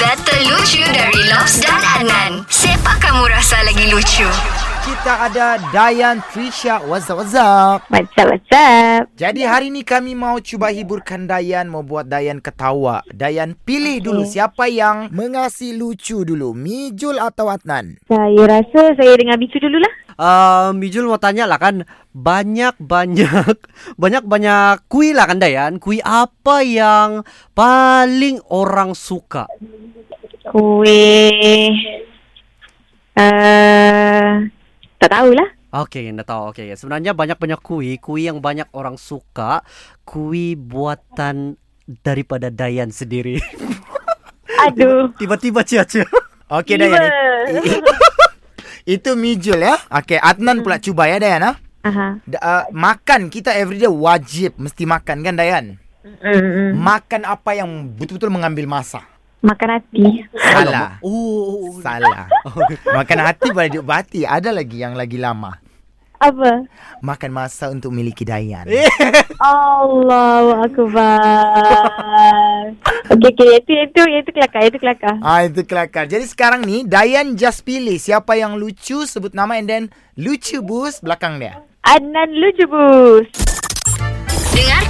Data lucu dari Lobs dan Adnan. Siapa kamu rasa lagi lucu? Kita ada Dayan Trisha. What's up, what's up? What's up, what's up? Jadi hari ni kami mau cuba hiburkan Dayan, mau buat Dayan ketawa. Dayan pilih dulu siapa yang mengasih lucu dulu, Mijul atau Adnan? Saya rasa saya dengan Bicu dululah. Uh, Mijul mau tanya lah kan banyak-banyak banyak-banyak kui lah kan Dayan. Kui apa yang paling orang suka? Kuih... Uh, tak tahulah. Okey, dah tahu. Okey, sebenarnya banyak-banyak kui, kui yang banyak orang suka, kui buatan daripada Dayan sendiri. Aduh. Tiba-tiba cia-cia. Okey. Dayan. Itu Mijul ya. Okey, Adnan pula cuba ya Dayan ha. Aha. Da- uh, makan kita everyday wajib mesti makan kan Dayan? Mm-mm. Makan apa yang betul-betul mengambil masa? Makan hati. Salah. Oh, Salah. Makan hati pada duduk hati. Ada lagi yang lagi lama. Apa? Makan masa untuk miliki Dayan. Allahu Akbar. Okey, okey. Itu, itu, itu kelakar. Itu kelakar. Ah itu kelakar. Jadi sekarang ni Dayan just pilih siapa yang lucu sebut nama and then lucu bus belakang dia. Adnan lucu bus. Dengarkan